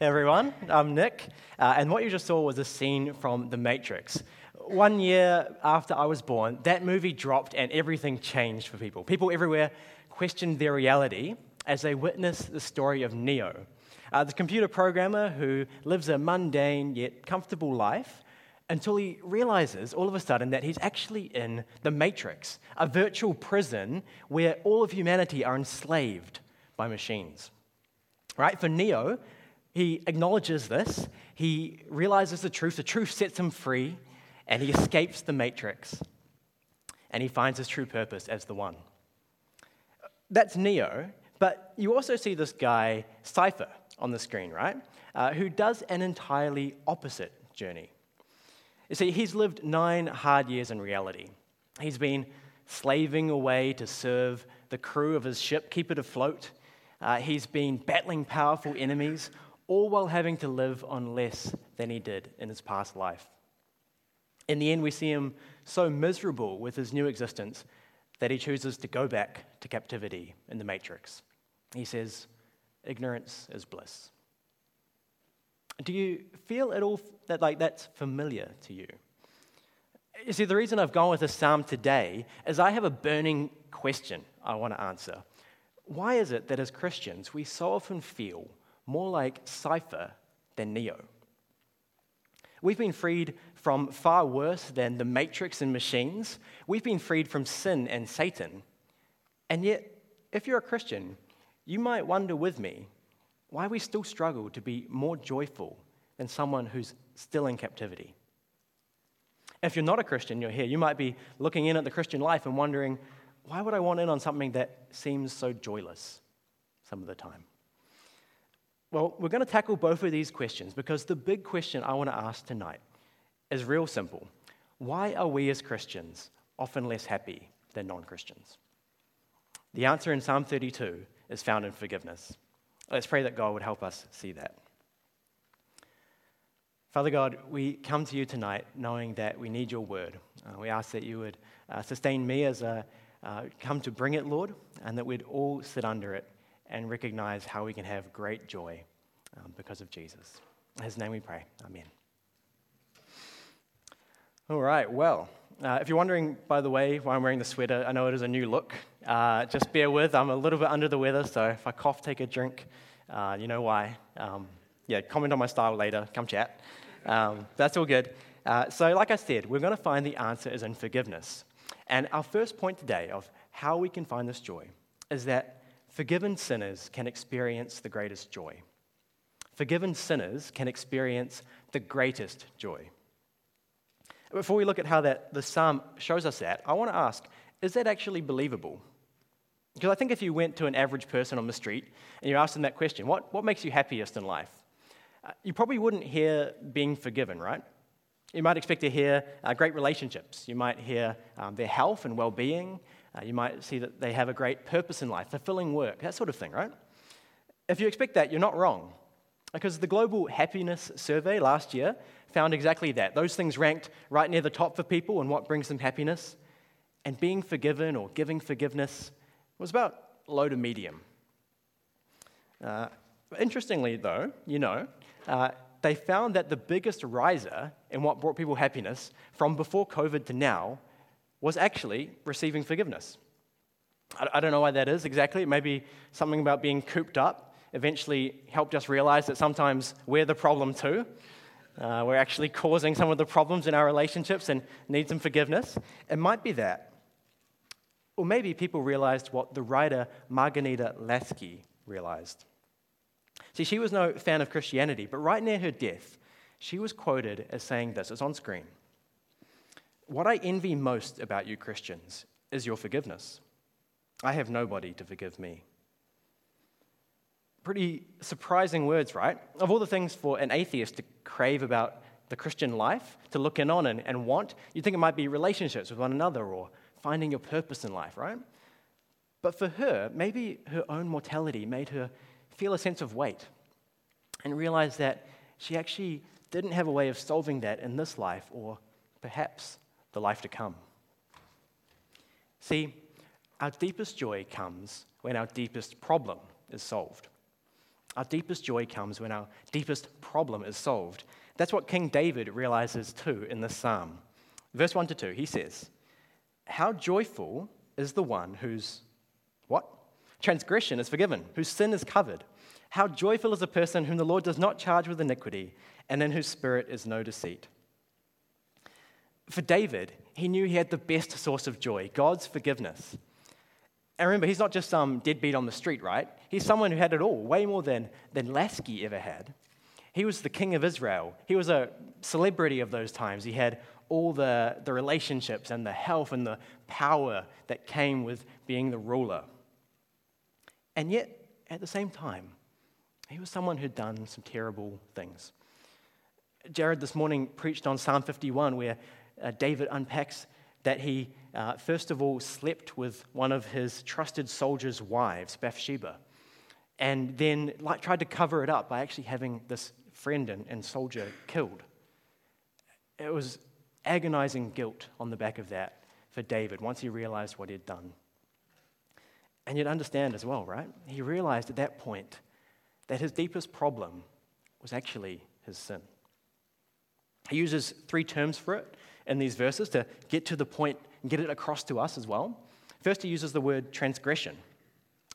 Everyone, I'm Nick, uh, and what you just saw was a scene from The Matrix. One year after I was born, that movie dropped and everything changed for people. People everywhere questioned their reality as they witnessed the story of Neo, uh, the computer programmer who lives a mundane yet comfortable life until he realizes all of a sudden that he's actually in the Matrix, a virtual prison where all of humanity are enslaved by machines. Right? For Neo, he acknowledges this, he realizes the truth, the truth sets him free, and he escapes the matrix. And he finds his true purpose as the one. That's Neo, but you also see this guy, Cypher, on the screen, right? Uh, who does an entirely opposite journey. You see, he's lived nine hard years in reality. He's been slaving away to serve the crew of his ship, keep it afloat. Uh, he's been battling powerful enemies, all while having to live on less than he did in his past life. In the end, we see him so miserable with his new existence that he chooses to go back to captivity in the matrix. He says, Ignorance is bliss. Do you feel at all that like that's familiar to you? You see, the reason I've gone with this psalm today is I have a burning question I want to answer. Why is it that as Christians we so often feel more like Cypher than Neo. We've been freed from far worse than the matrix and machines. We've been freed from sin and Satan. And yet, if you're a Christian, you might wonder with me why we still struggle to be more joyful than someone who's still in captivity. If you're not a Christian, you're here, you might be looking in at the Christian life and wondering, why would I want in on something that seems so joyless some of the time? Well, we're going to tackle both of these questions because the big question I want to ask tonight is real simple. Why are we as Christians often less happy than non Christians? The answer in Psalm 32 is found in forgiveness. Let's pray that God would help us see that. Father God, we come to you tonight knowing that we need your word. Uh, we ask that you would uh, sustain me as I uh, come to bring it, Lord, and that we'd all sit under it and recognize how we can have great joy um, because of Jesus. In his name we pray. Amen. All right, well, uh, if you're wondering, by the way, why I'm wearing the sweater, I know it is a new look. Uh, just bear with, I'm a little bit under the weather, so if I cough, take a drink. Uh, you know why. Um, yeah, comment on my style later, come chat. Um, that's all good. Uh, so, like I said, we're going to find the answer is in forgiveness. And our first point today of how we can find this joy is that Forgiven sinners can experience the greatest joy. Forgiven sinners can experience the greatest joy. Before we look at how that, the psalm shows us that, I want to ask is that actually believable? Because I think if you went to an average person on the street and you asked them that question, what, what makes you happiest in life? Uh, you probably wouldn't hear being forgiven, right? You might expect to hear uh, great relationships. You might hear um, their health and well being. Uh, you might see that they have a great purpose in life, fulfilling work, that sort of thing, right? If you expect that, you're not wrong. Because the Global Happiness Survey last year found exactly that. Those things ranked right near the top for people and what brings them happiness. And being forgiven or giving forgiveness was about low to medium. Uh, interestingly, though, you know, uh, they found that the biggest riser in what brought people happiness from before COVID to now was actually receiving forgiveness. I don't know why that is exactly. Maybe something about being cooped up eventually helped us realize that sometimes we're the problem too. Uh, we're actually causing some of the problems in our relationships and need some forgiveness. It might be that. Or maybe people realized what the writer Marghanita Laski realized. See, she was no fan of Christianity, but right near her death, she was quoted as saying this. It's on screen. What I envy most about you Christians is your forgiveness. I have nobody to forgive me. Pretty surprising words, right? Of all the things for an atheist to crave about the Christian life, to look in on and, and want, you'd think it might be relationships with one another or finding your purpose in life, right? But for her, maybe her own mortality made her feel a sense of weight and realize that she actually didn't have a way of solving that in this life or perhaps the life to come. See, our deepest joy comes when our deepest problem is solved. Our deepest joy comes when our deepest problem is solved. That's what King David realizes too in this psalm. Verse 1 to 2, he says, How joyful is the one whose what? Transgression is forgiven, whose sin is covered. How joyful is a person whom the Lord does not charge with iniquity, and in whose spirit is no deceit. For David, he knew he had the best source of joy God's forgiveness. And remember, he's not just some deadbeat on the street, right? He's someone who had it all, way more than, than Laski ever had. He was the king of Israel. He was a celebrity of those times. He had all the, the relationships and the health and the power that came with being the ruler. And yet, at the same time, he was someone who'd done some terrible things. Jared this morning preached on Psalm 51, where uh, David unpacks that he, uh, first of all, slept with one of his trusted soldiers' wives, Bathsheba, and then like, tried to cover it up by actually having this friend and, and soldier killed. It was agonizing guilt on the back of that for David once he realized what he'd done. And you'd understand as well, right? He realized at that point that his deepest problem was actually his sin. He uses three terms for it in these verses to get to the point and get it across to us as well. First, he uses the word transgression.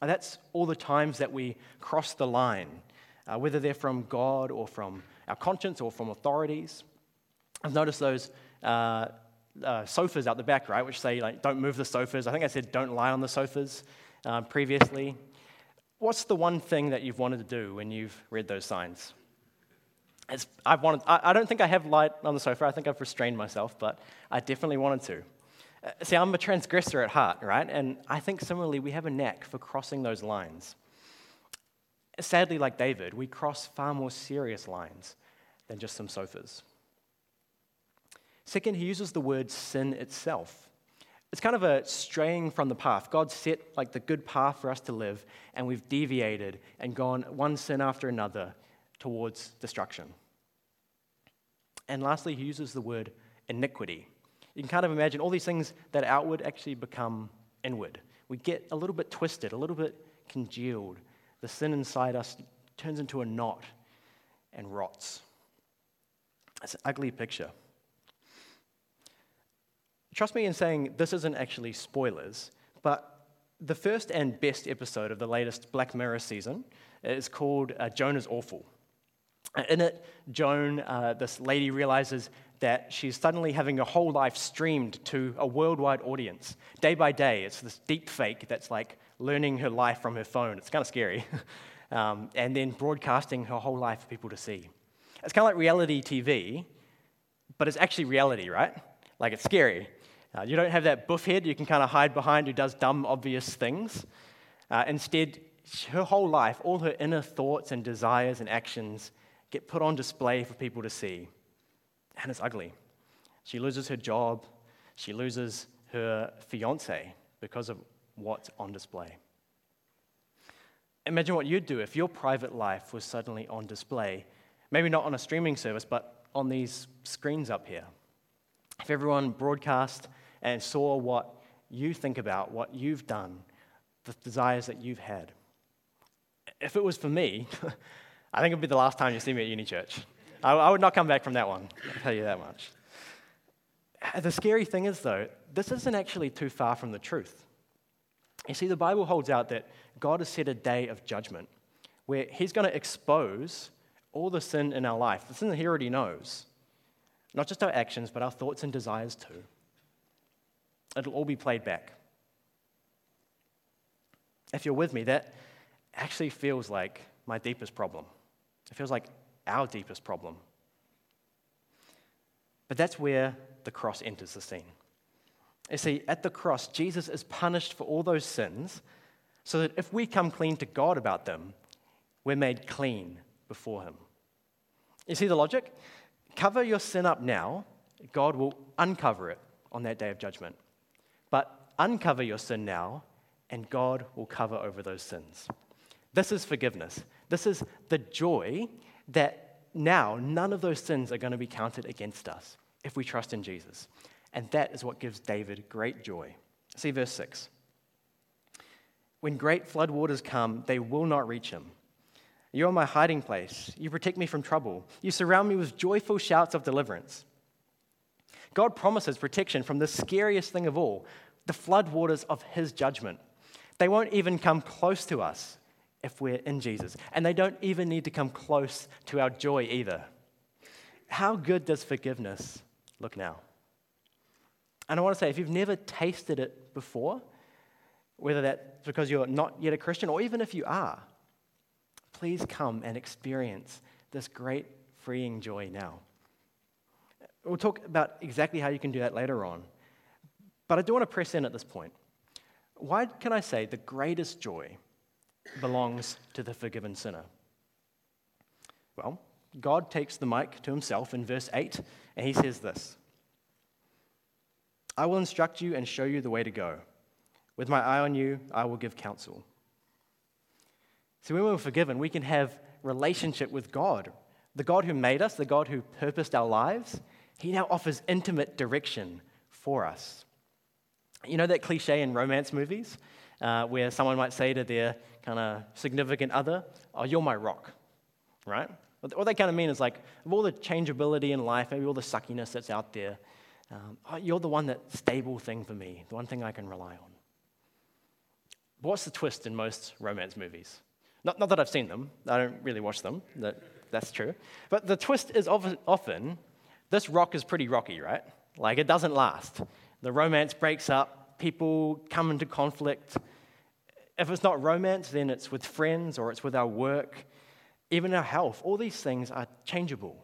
And that's all the times that we cross the line, uh, whether they're from God or from our conscience or from authorities. I've noticed those uh, uh, sofas out the back, right, which say, like, don't move the sofas. I think I said don't lie on the sofas uh, previously. What's the one thing that you've wanted to do when you've read those signs? I've wanted, I, I don't think I have light on the sofa. I think I've restrained myself, but I definitely wanted to. Uh, see, I'm a transgressor at heart, right? And I think similarly, we have a knack for crossing those lines. Sadly, like David, we cross far more serious lines than just some sofas. Second, he uses the word sin itself. It's kind of a straying from the path. God set like the good path for us to live, and we've deviated and gone one sin after another towards destruction. And lastly, he uses the word iniquity. You can kind of imagine all these things that outward actually become inward. We get a little bit twisted, a little bit congealed. The sin inside us turns into a knot and rots. It's an ugly picture. Trust me in saying this isn't actually spoilers, but the first and best episode of the latest Black Mirror season is called uh, Joan is Awful. In it, Joan, uh, this lady, realizes that she's suddenly having her whole life streamed to a worldwide audience. Day by day, it's this deep fake that's like learning her life from her phone. It's kind of scary. um, and then broadcasting her whole life for people to see. It's kind of like reality TV, but it's actually reality, right? Like it's scary. Uh, you don't have that buff head you can kind of hide behind who does dumb, obvious things. Uh, instead, her whole life, all her inner thoughts and desires and actions get put on display for people to see. And it's ugly. She loses her job, she loses her fiance because of what's on display. Imagine what you'd do if your private life was suddenly on display. Maybe not on a streaming service, but on these screens up here. If everyone broadcast and saw what you think about, what you've done, the desires that you've had. If it was for me, I think it would be the last time you see me at Uni Church. I, I would not come back from that one, I'll tell you that much. Uh, the scary thing is, though, this isn't actually too far from the truth. You see, the Bible holds out that God has set a day of judgment where He's going to expose all the sin in our life, the sin that He already knows. Not just our actions, but our thoughts and desires too. It'll all be played back. If you're with me, that actually feels like my deepest problem. It feels like our deepest problem. But that's where the cross enters the scene. You see, at the cross, Jesus is punished for all those sins so that if we come clean to God about them, we're made clean before Him. You see the logic? Cover your sin up now, God will uncover it on that day of judgment. But uncover your sin now, and God will cover over those sins. This is forgiveness. This is the joy that now none of those sins are going to be counted against us if we trust in Jesus. And that is what gives David great joy. See verse 6. When great floodwaters come, they will not reach him. You are my hiding place. You protect me from trouble. You surround me with joyful shouts of deliverance. God promises protection from the scariest thing of all the floodwaters of his judgment. They won't even come close to us if we're in Jesus. And they don't even need to come close to our joy either. How good does forgiveness look now? And I want to say, if you've never tasted it before, whether that's because you're not yet a Christian or even if you are, please come and experience this great freeing joy now. We'll talk about exactly how you can do that later on. But I do want to press in at this point. Why can I say the greatest joy belongs to the forgiven sinner? Well, God takes the mic to himself in verse 8, and he says this I will instruct you and show you the way to go. With my eye on you, I will give counsel. So when we're forgiven, we can have relationship with God. The God who made us, the God who purposed our lives, he now offers intimate direction for us. You know that cliche in romance movies uh, where someone might say to their kind of significant other, Oh, you're my rock, right? What they kind of mean is like, of all the changeability in life, maybe all the suckiness that's out there, um, oh, you're the one that stable thing for me, the one thing I can rely on. But what's the twist in most romance movies? Not, not that I've seen them, I don't really watch them, that, that's true. But the twist is often this rock is pretty rocky, right? Like it doesn't last. The romance breaks up, people come into conflict. If it's not romance, then it's with friends or it's with our work, even our health. All these things are changeable.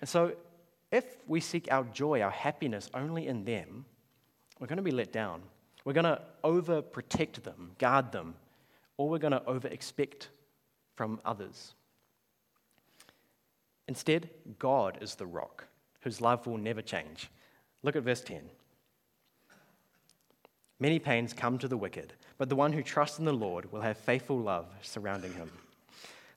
And so, if we seek our joy, our happiness only in them, we're going to be let down. We're going to overprotect them, guard them, or we're going to over expect from others. Instead, God is the rock whose love will never change. Look at verse 10. Many pains come to the wicked, but the one who trusts in the Lord will have faithful love surrounding him.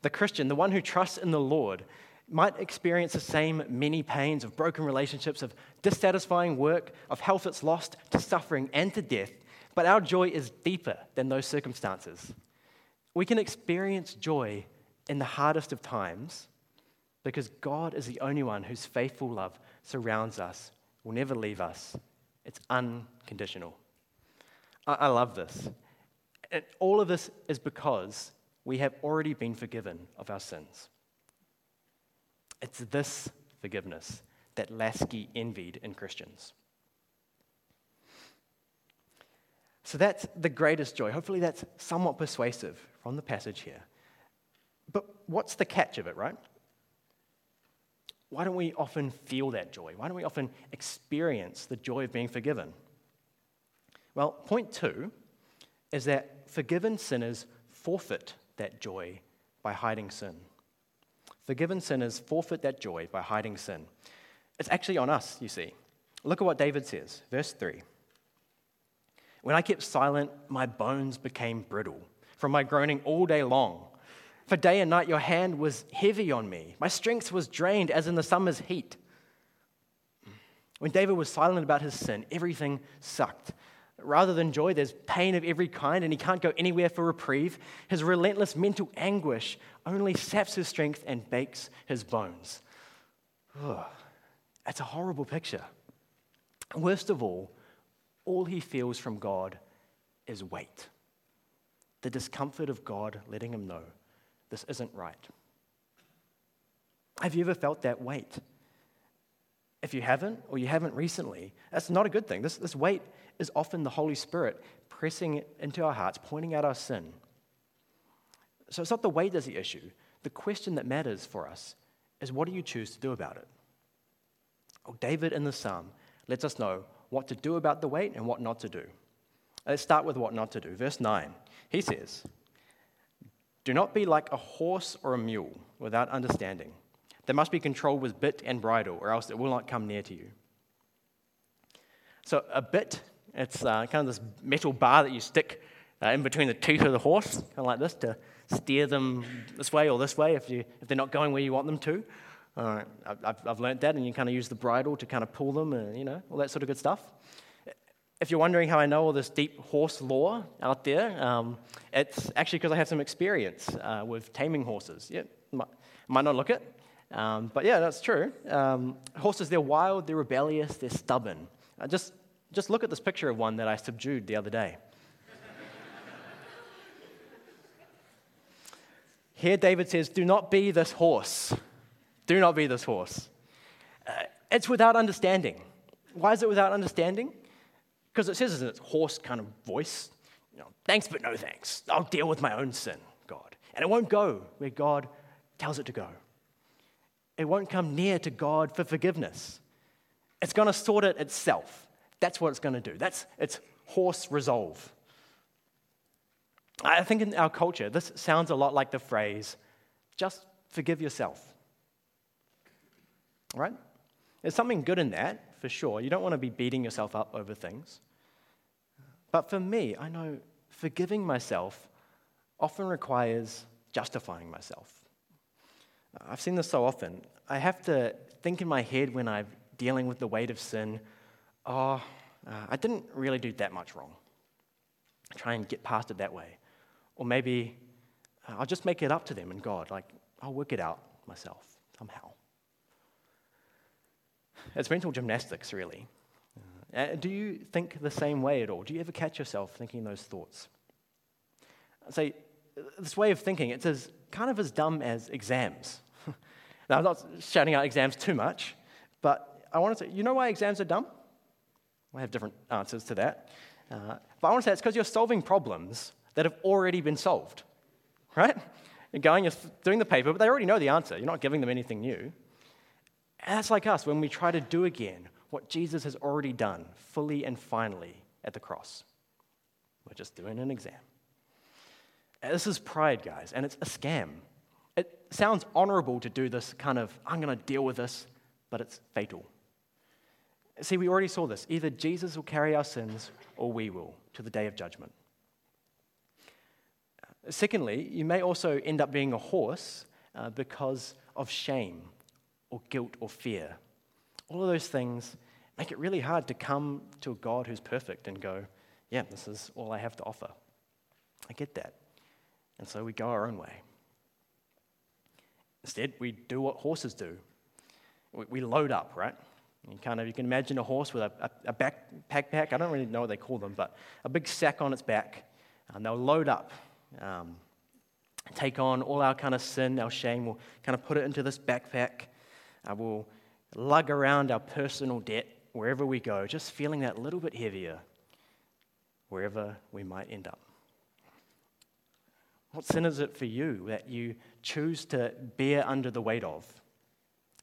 The Christian, the one who trusts in the Lord, might experience the same many pains of broken relationships, of dissatisfying work, of health that's lost, to suffering and to death, but our joy is deeper than those circumstances. We can experience joy in the hardest of times because God is the only one whose faithful love surrounds us, will never leave us. It's unconditional. I, I love this. And all of this is because we have already been forgiven of our sins. It's this forgiveness that Laski envied in Christians. So that's the greatest joy. Hopefully, that's somewhat persuasive from the passage here. But what's the catch of it, right? why don't we often feel that joy? Why don't we often experience the joy of being forgiven? Well, point two is that forgiven sinners forfeit that joy by hiding sin. Forgiven sinners forfeit that joy by hiding sin. It's actually on us, you see. Look at what David says, verse 3. When I kept silent, my bones became brittle from my groaning all day long. For day and night your hand was heavy on me. My strength was drained as in the summer's heat. When David was silent about his sin, everything sucked. Rather than joy, there's pain of every kind, and he can't go anywhere for reprieve. His relentless mental anguish only saps his strength and bakes his bones. Ugh, that's a horrible picture. Worst of all, all he feels from God is weight the discomfort of God letting him know this isn't right. Have you ever felt that weight? If you haven't, or you haven't recently, that's not a good thing. This, this weight is often the Holy Spirit pressing into our hearts, pointing out our sin. So it's not the weight that's the issue. The question that matters for us is what do you choose to do about it? Well, David in the psalm lets us know what to do about the weight and what not to do. Let's start with what not to do. Verse 9, he says, do not be like a horse or a mule without understanding. They must be controlled with bit and bridle, or else it will not come near to you. So, a bit, it's uh, kind of this metal bar that you stick uh, in between the teeth of the horse, kind of like this, to steer them this way or this way if, you, if they're not going where you want them to. All right, I've, I've learned that, and you kind of use the bridle to kind of pull them, and you know, all that sort of good stuff. if you're wondering how I know all this deep horse lore out there, um, it's actually because I have some experience uh, with taming horses. Yeah, might, might not look it, um, but yeah, that's true. Um, horses, they're wild, they're rebellious, they're stubborn. Uh, just, just look at this picture of one that I subdued the other day. Here, David says, Do not be this horse. Do not be this horse. Uh, it's without understanding. Why is it without understanding? Because it says in its horse kind of voice, you know, thanks but no thanks. I'll deal with my own sin, God. And it won't go where God tells it to go. It won't come near to God for forgiveness. It's going to sort it itself. That's what it's going to do. That's its horse resolve. I think in our culture, this sounds a lot like the phrase, just forgive yourself. Right? There's something good in that, for sure. You don't want to be beating yourself up over things. But for me, I know forgiving myself often requires justifying myself. I've seen this so often. I have to think in my head when I'm dealing with the weight of sin, oh, uh, I didn't really do that much wrong. I Try and get past it that way. Or maybe uh, I'll just make it up to them and God, like, I'll work it out myself somehow. It's mental gymnastics, really. Uh, do you think the same way at all? Do you ever catch yourself thinking those thoughts? Say, this way of thinking, it's as kind of as dumb as exams. now, I'm not shouting out exams too much, but I want to say, you know why exams are dumb? I have different answers to that. Uh, but I want to say it's because you're solving problems that have already been solved, right? You're going, you're doing the paper, but they already know the answer. You're not giving them anything new. And that's like us when we try to do again what Jesus has already done fully and finally at the cross. We're just doing an exam. This is pride, guys, and it's a scam. It sounds honorable to do this kind of, I'm going to deal with this, but it's fatal. See, we already saw this. Either Jesus will carry our sins or we will to the day of judgment. Secondly, you may also end up being a horse uh, because of shame or guilt or fear. All of those things make it really hard to come to a God who's perfect and go, yeah, this is all I have to offer. I get that. And so we go our own way. Instead, we do what horses do we, we load up, right? You, kind of, you can imagine a horse with a, a, a backpack. I don't really know what they call them, but a big sack on its back. And they'll load up um, take on all our kind of sin, our shame. We'll kind of put it into this backpack. Uh, we'll lug around our personal debt wherever we go, just feeling that little bit heavier wherever we might end up. What sin is it for you that you choose to bear under the weight of?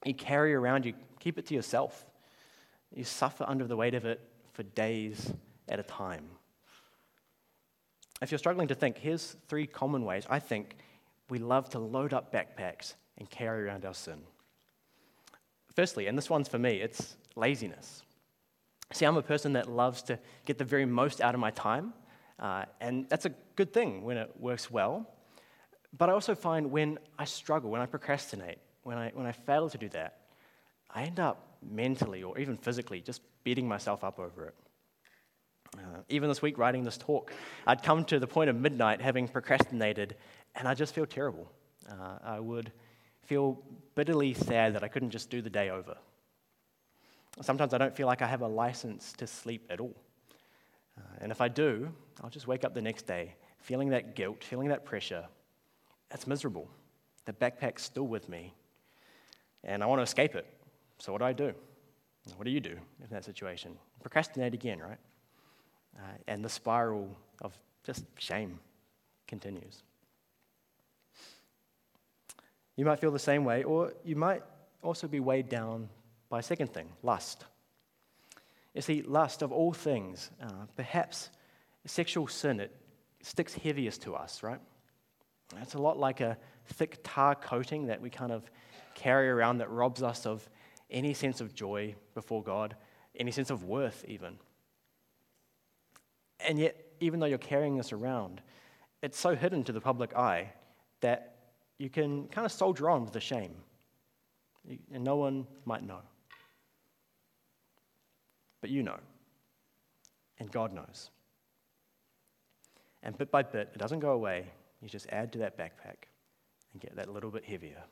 You carry around, you keep it to yourself. You suffer under the weight of it for days at a time. If you're struggling to think, here's three common ways I think we love to load up backpacks and carry around our sin. Firstly, and this one's for me, it's laziness. See, I'm a person that loves to get the very most out of my time, uh, and that's a good thing when it works well. But I also find when I struggle, when I procrastinate, when I, when I fail to do that, I end up mentally or even physically just beating myself up over it. Uh, even this week, writing this talk, I'd come to the point of midnight having procrastinated, and I just feel terrible. Uh, I would feel bitterly sad that I couldn't just do the day over. Sometimes I don't feel like I have a license to sleep at all. Uh, and if I do, I'll just wake up the next day feeling that guilt, feeling that pressure. It's miserable. The backpack's still with me, and I want to escape it. So, what do I do? What do you do in that situation? Procrastinate again, right? Uh, and the spiral of just shame continues. You might feel the same way, or you might also be weighed down by a second thing lust. You see, lust of all things, uh, perhaps sexual sin, it sticks heaviest to us, right? It's a lot like a thick tar coating that we kind of carry around that robs us of any sense of joy before God, any sense of worth, even. And yet, even though you're carrying this around, it's so hidden to the public eye that you can kind of soldier on with the shame. And no one might know. But you know. and God knows. And bit by bit, it doesn't go away. You just add to that backpack and get that little bit heavier.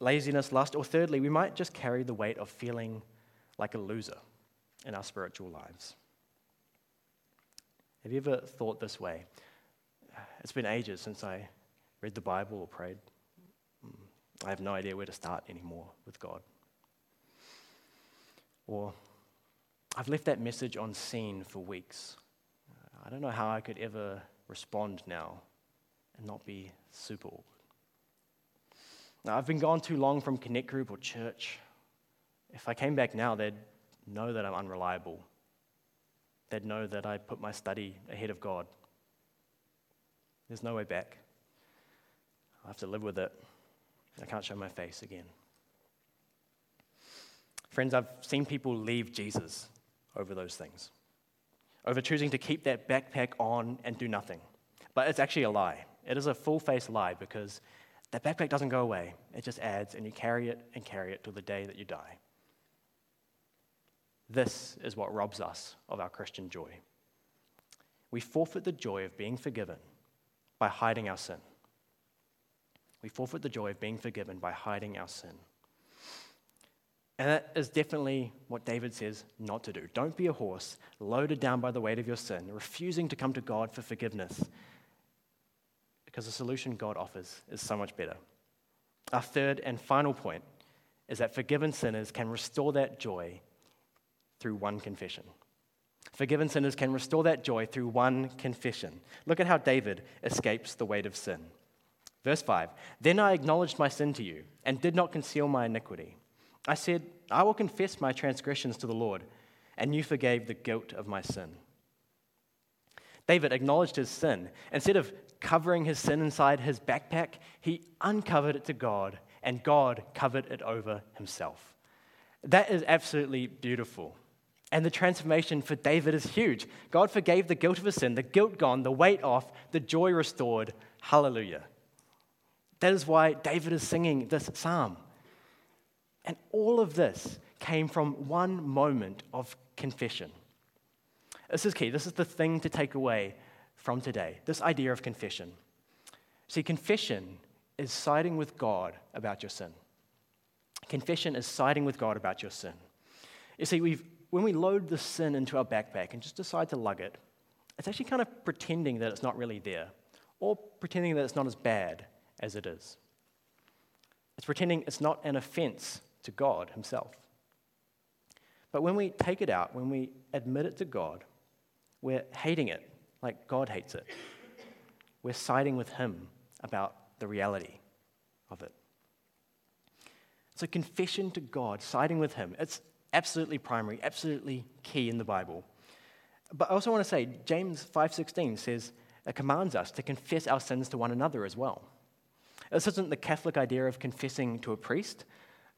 Laziness, lust, or thirdly, we might just carry the weight of feeling like a loser in our spiritual lives. Have you ever thought this way? It's been ages since I read the Bible or prayed. Mm, I have no idea where to start anymore with God. Or I've left that message on seen for weeks. Uh, I don't know how I could ever respond now and not be super awkward. Now, I've been gone too long from Connect Group or church. If I came back now, they'd know that I'm unreliable. They'd know that I put my study ahead of God. There's no way back. I have to live with it. I can't show my face again. Friends, I've seen people leave Jesus over those things, over choosing to keep that backpack on and do nothing. But it's actually a lie. It is a full faced lie because that backpack doesn't go away, it just adds, and you carry it and carry it till the day that you die. This is what robs us of our Christian joy. We forfeit the joy of being forgiven by hiding our sin. We forfeit the joy of being forgiven by hiding our sin. And that is definitely what David says not to do. Don't be a horse loaded down by the weight of your sin, refusing to come to God for forgiveness, because the solution God offers is so much better. Our third and final point is that forgiven sinners can restore that joy through one confession. Forgiven sinners can restore that joy through one confession. Look at how David escapes the weight of sin. Verse 5 Then I acknowledged my sin to you and did not conceal my iniquity. I said, I will confess my transgressions to the Lord, and you forgave the guilt of my sin. David acknowledged his sin. Instead of covering his sin inside his backpack, he uncovered it to God, and God covered it over himself. That is absolutely beautiful. And the transformation for David is huge. God forgave the guilt of his sin, the guilt gone, the weight off, the joy restored. Hallelujah. That is why David is singing this psalm. And all of this came from one moment of confession. This is key. This is the thing to take away from today this idea of confession. See, confession is siding with God about your sin. Confession is siding with God about your sin. You see, we've when we load the sin into our backpack and just decide to lug it, it's actually kind of pretending that it's not really there, or pretending that it's not as bad as it is. It's pretending it's not an offense to God Himself. But when we take it out, when we admit it to God, we're hating it like God hates it. We're siding with Him about the reality of it. So, confession to God, siding with Him, it's absolutely primary, absolutely key in the Bible. But I also want to say James 5:16 says it commands us to confess our sins to one another as well. This isn't the Catholic idea of confessing to a priest.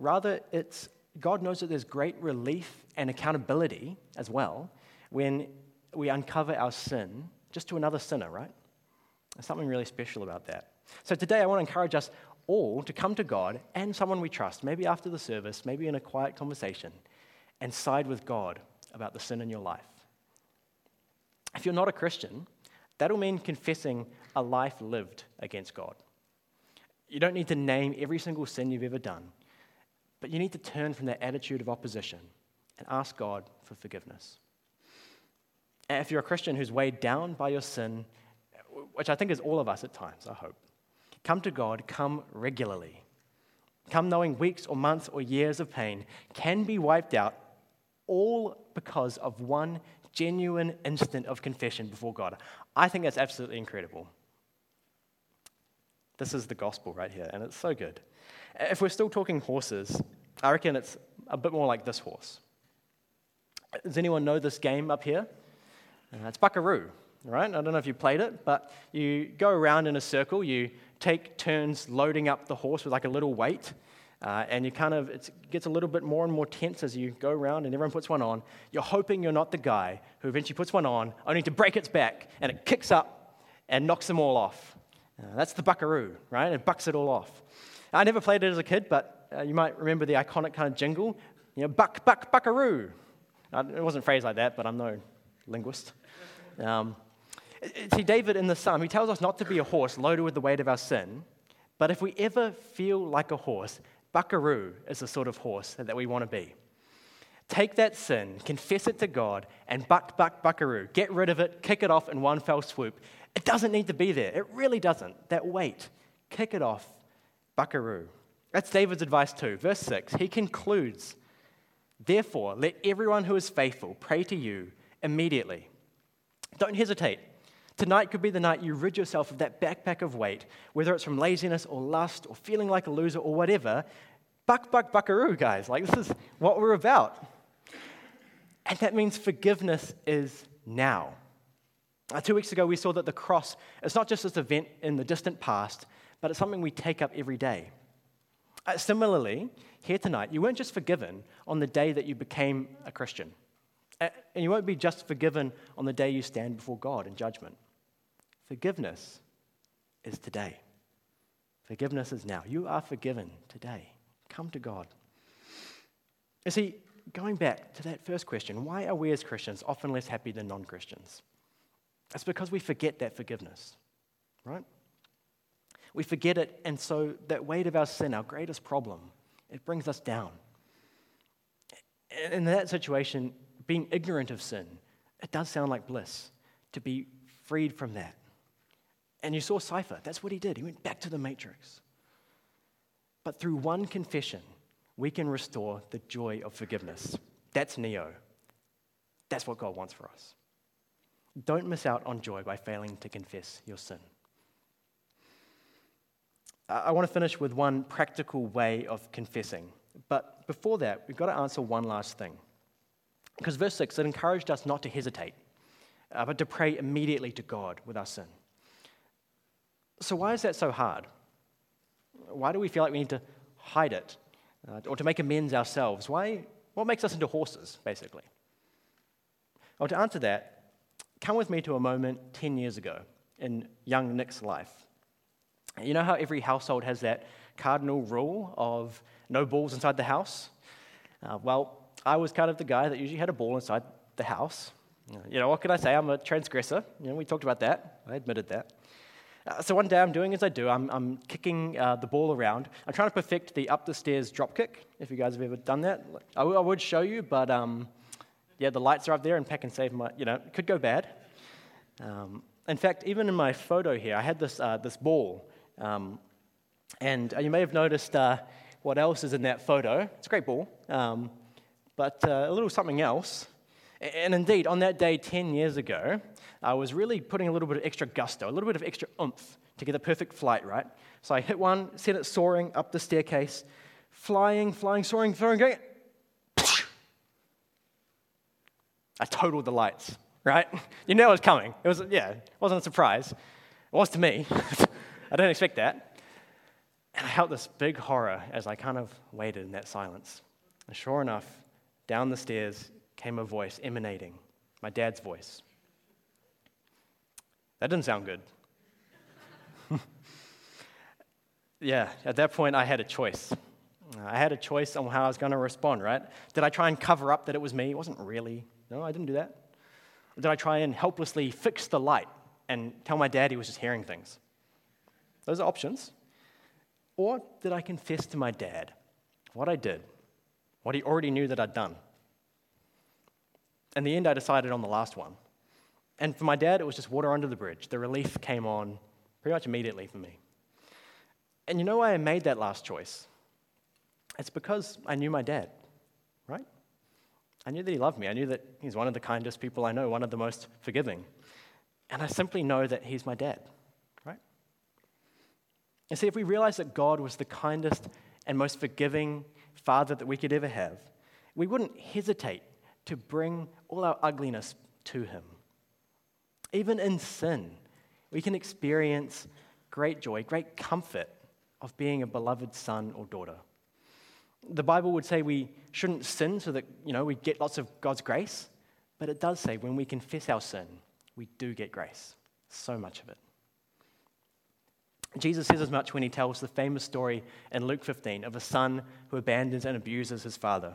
Rather, it's God knows that there's great relief and accountability as well when we uncover our sin just to another sinner, right? There's something really special about that. So today I want to encourage us all to come to God and someone we trust, maybe after the service, maybe in a quiet conversation, and side with God about the sin in your life. If you're not a Christian, that'll mean confessing a life lived against God. You don't need to name every single sin you've ever done, but you need to turn from that attitude of opposition and ask God for forgiveness. And if you're a Christian who's weighed down by your sin, which I think is all of us at times, I hope, come to God, come regularly. Come knowing weeks or months or years of pain can be wiped out all because of one genuine instant of confession before God. I think that's absolutely incredible. This is the gospel right here, and it's so good. If we're still talking horses, I reckon it's a bit more like this horse. Does anyone know this game up here? Uh, it's Buckaroo, right? I don't know if you played it, but you go around in a circle, you take turns loading up the horse with like a little weight, uh, and you kind of, it gets a little bit more and more tense as you go around and everyone puts one on. You're hoping you're not the guy who eventually puts one on, only to break its back, and it kicks up and knocks them all off. Uh, that's the buckaroo, right? It bucks it all off. I never played it as a kid, but uh, you might remember the iconic kind of jingle, you know, buck, buck, buckaroo. It wasn't phrased like that, but I'm no linguist. Um, see, David in the psalm, he tells us not to be a horse loaded with the weight of our sin, but if we ever feel like a horse, buckaroo is the sort of horse that we want to be. Take that sin, confess it to God, and buck, buck, buckaroo. Get rid of it, kick it off in one fell swoop. It doesn't need to be there. It really doesn't. That weight, kick it off, buckaroo. That's David's advice too. Verse 6, he concludes Therefore, let everyone who is faithful pray to you immediately. Don't hesitate. Tonight could be the night you rid yourself of that backpack of weight, whether it's from laziness or lust or feeling like a loser or whatever. Buck, buck, buckaroo, guys. Like, this is what we're about. And that means forgiveness is now. Uh, two weeks ago, we saw that the cross is not just this event in the distant past, but it's something we take up every day. Uh, similarly, here tonight, you weren't just forgiven on the day that you became a Christian. Uh, and you won't be just forgiven on the day you stand before God in judgment. Forgiveness is today. Forgiveness is now. You are forgiven today. Come to God. You see, going back to that first question, why are we as Christians often less happy than non Christians? It's because we forget that forgiveness, right? We forget it, and so that weight of our sin, our greatest problem, it brings us down. in that situation, being ignorant of sin, it does sound like bliss to be freed from that. And you saw Cypher, that's what he did. He went back to the matrix. But through one confession, we can restore the joy of forgiveness. That's Neo. That's what God wants for us. Don't miss out on joy by failing to confess your sin. I want to finish with one practical way of confessing. But before that, we've got to answer one last thing. Because verse 6, it encouraged us not to hesitate, uh, but to pray immediately to God with our sin. So, why is that so hard? Why do we feel like we need to hide it uh, or to make amends ourselves? Why, what makes us into horses, basically? Well, to answer that, come with me to a moment 10 years ago in young Nick's life. You know how every household has that cardinal rule of no balls inside the house? Uh, well, I was kind of the guy that usually had a ball inside the house. You know, what can I say? I'm a transgressor. You know, we talked about that. I admitted that. Uh, so one day I'm doing as I do. I'm, I'm kicking uh, the ball around. I'm trying to perfect the up the stairs drop kick. If you guys have ever done that, I, w- I would show you, but um, yeah, the lights are up there, and pack and save my, you know, could go bad. Um, in fact, even in my photo here, I had this uh, this ball, um, and uh, you may have noticed uh, what else is in that photo. It's a great ball, um, but uh, a little something else. And indeed, on that day 10 years ago, I was really putting a little bit of extra gusto, a little bit of extra oomph to get a perfect flight, right? So I hit one, sent it soaring up the staircase, flying, flying, soaring, soaring, going. I totaled the lights, right? You know it was coming. It was, yeah, it wasn't a surprise. It was to me. I didn't expect that. And I felt this big horror as I kind of waited in that silence. And sure enough, down the stairs came a voice emanating, my dad's voice. That didn't sound good. yeah, at that point, I had a choice. I had a choice on how I was going to respond, right? Did I try and cover up that it was me? It wasn't really. No, I didn't do that. Or did I try and helplessly fix the light and tell my dad he was just hearing things? Those are options. Or did I confess to my dad what I did, what he already knew that I'd done? In the end, I decided on the last one. And for my dad, it was just water under the bridge. The relief came on pretty much immediately for me. And you know why I made that last choice? It's because I knew my dad, right? I knew that he loved me. I knew that he's one of the kindest people I know, one of the most forgiving. And I simply know that he's my dad? And see, if we realize that God was the kindest and most forgiving father that we could ever have, we wouldn't hesitate to bring all our ugliness to him. Even in sin, we can experience great joy, great comfort of being a beloved son or daughter. The Bible would say we shouldn't sin so that, you know, we get lots of God's grace, but it does say when we confess our sin, we do get grace. So much of it. Jesus says as much when he tells the famous story in Luke 15 of a son who abandons and abuses his father.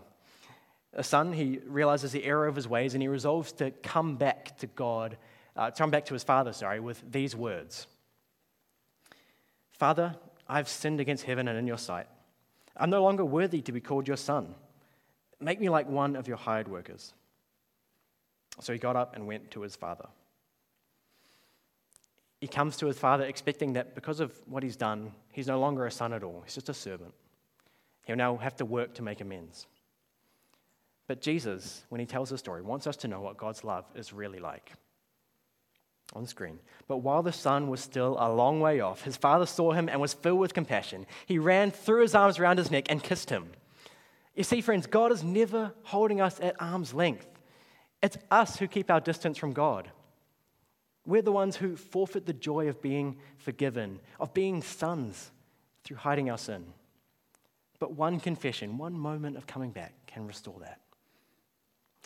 A son, he realizes the error of his ways and he resolves to come back to God, uh, come back to his father, sorry, with these words Father, I've sinned against heaven and in your sight. I'm no longer worthy to be called your son. Make me like one of your hired workers. So he got up and went to his father. He comes to his father expecting that because of what he's done, he's no longer a son at all. He's just a servant. He'll now have to work to make amends. But Jesus, when he tells the story, wants us to know what God's love is really like. On screen. But while the son was still a long way off, his father saw him and was filled with compassion. He ran, threw his arms around his neck, and kissed him. You see, friends, God is never holding us at arm's length. It's us who keep our distance from God. We're the ones who forfeit the joy of being forgiven, of being sons through hiding our sin. But one confession, one moment of coming back can restore that.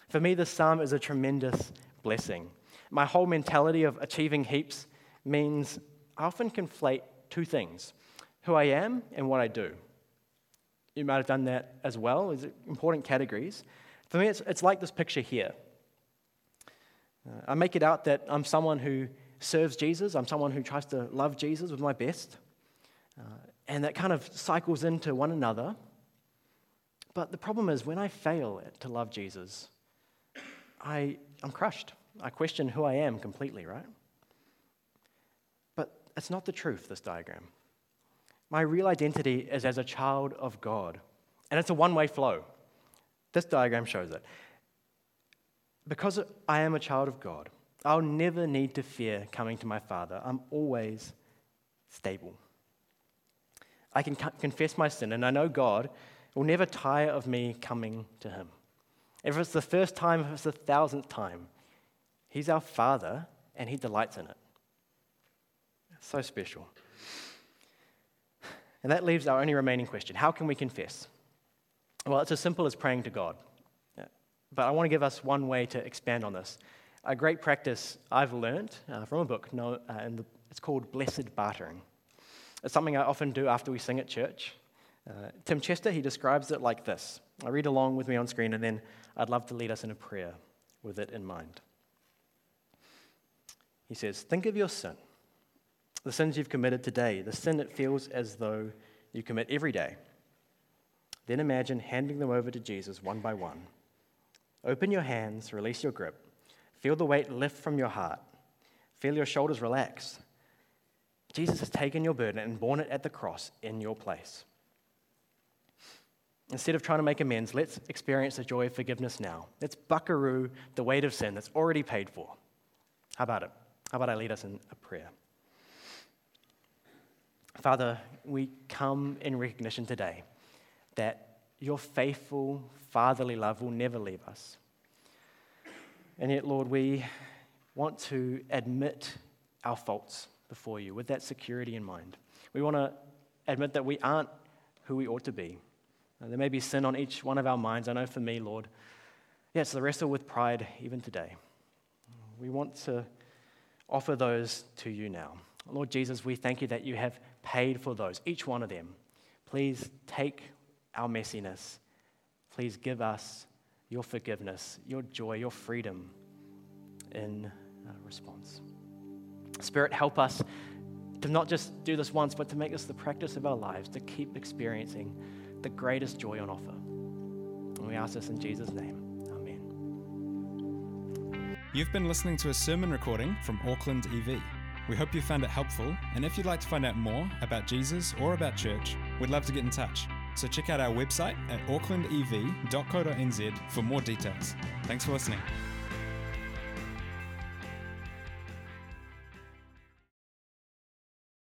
For me, this psalm is a tremendous blessing. My whole mentality of achieving heaps means I often conflate two things who I am and what I do. You might have done that as well, as important categories. For me, it's, it's like this picture here. Uh, I make it out that I'm someone who serves Jesus, I'm someone who tries to love Jesus with my best, uh, and that kind of cycles into one another. But the problem is, when I fail to love Jesus, I, I'm crushed. I question who I am completely, right? But it's not the truth, this diagram. My real identity is as a child of God, and it's a one way flow. This diagram shows it. Because I am a child of God, I'll never need to fear coming to my Father. I'm always stable. I can confess my sin, and I know God will never tire of me coming to Him. If it's the first time, if it's the thousandth time, He's our Father, and He delights in it. So special. And that leaves our only remaining question how can we confess? Well, it's as simple as praying to God. But I want to give us one way to expand on this. A great practice I've learned uh, from a book, no, uh, and the, it's called Blessed Bartering. It's something I often do after we sing at church. Uh, Tim Chester, he describes it like this. I read along with me on screen, and then I'd love to lead us in a prayer with it in mind. He says, Think of your sin, the sins you've committed today, the sin that feels as though you commit every day. Then imagine handing them over to Jesus one by one Open your hands, release your grip. Feel the weight lift from your heart. Feel your shoulders relax. Jesus has taken your burden and borne it at the cross in your place. Instead of trying to make amends, let's experience the joy of forgiveness now. Let's buckaroo the weight of sin that's already paid for. How about it? How about I lead us in a prayer? Father, we come in recognition today that your faithful, fatherly love will never leave us. And yet, Lord, we want to admit our faults before you with that security in mind. We want to admit that we aren't who we ought to be. There may be sin on each one of our minds. I know for me, Lord, yes, the wrestle with pride even today. We want to offer those to you now. Lord Jesus, we thank you that you have paid for those, each one of them. Please take our messiness please give us your forgiveness, your joy, your freedom in uh, response. Spirit, help us to not just do this once, but to make this the practice of our lives, to keep experiencing the greatest joy on offer. And we ask this in Jesus' name. Amen. You've been listening to a sermon recording from Auckland EV. We hope you found it helpful, and if you'd like to find out more about Jesus or about church, we'd love to get in touch. So check out our website at aucklandev.co.nz for more details. Thanks for listening.